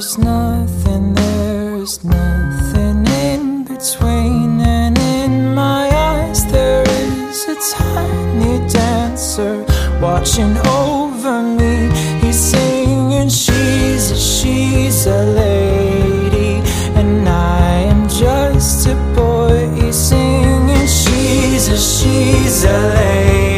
There's nothing, there's nothing in between. And in my eyes, there is a tiny dancer watching over me. He's singing, She's a, she's a lady. And I am just a boy. He's singing, She's a, she's a lady.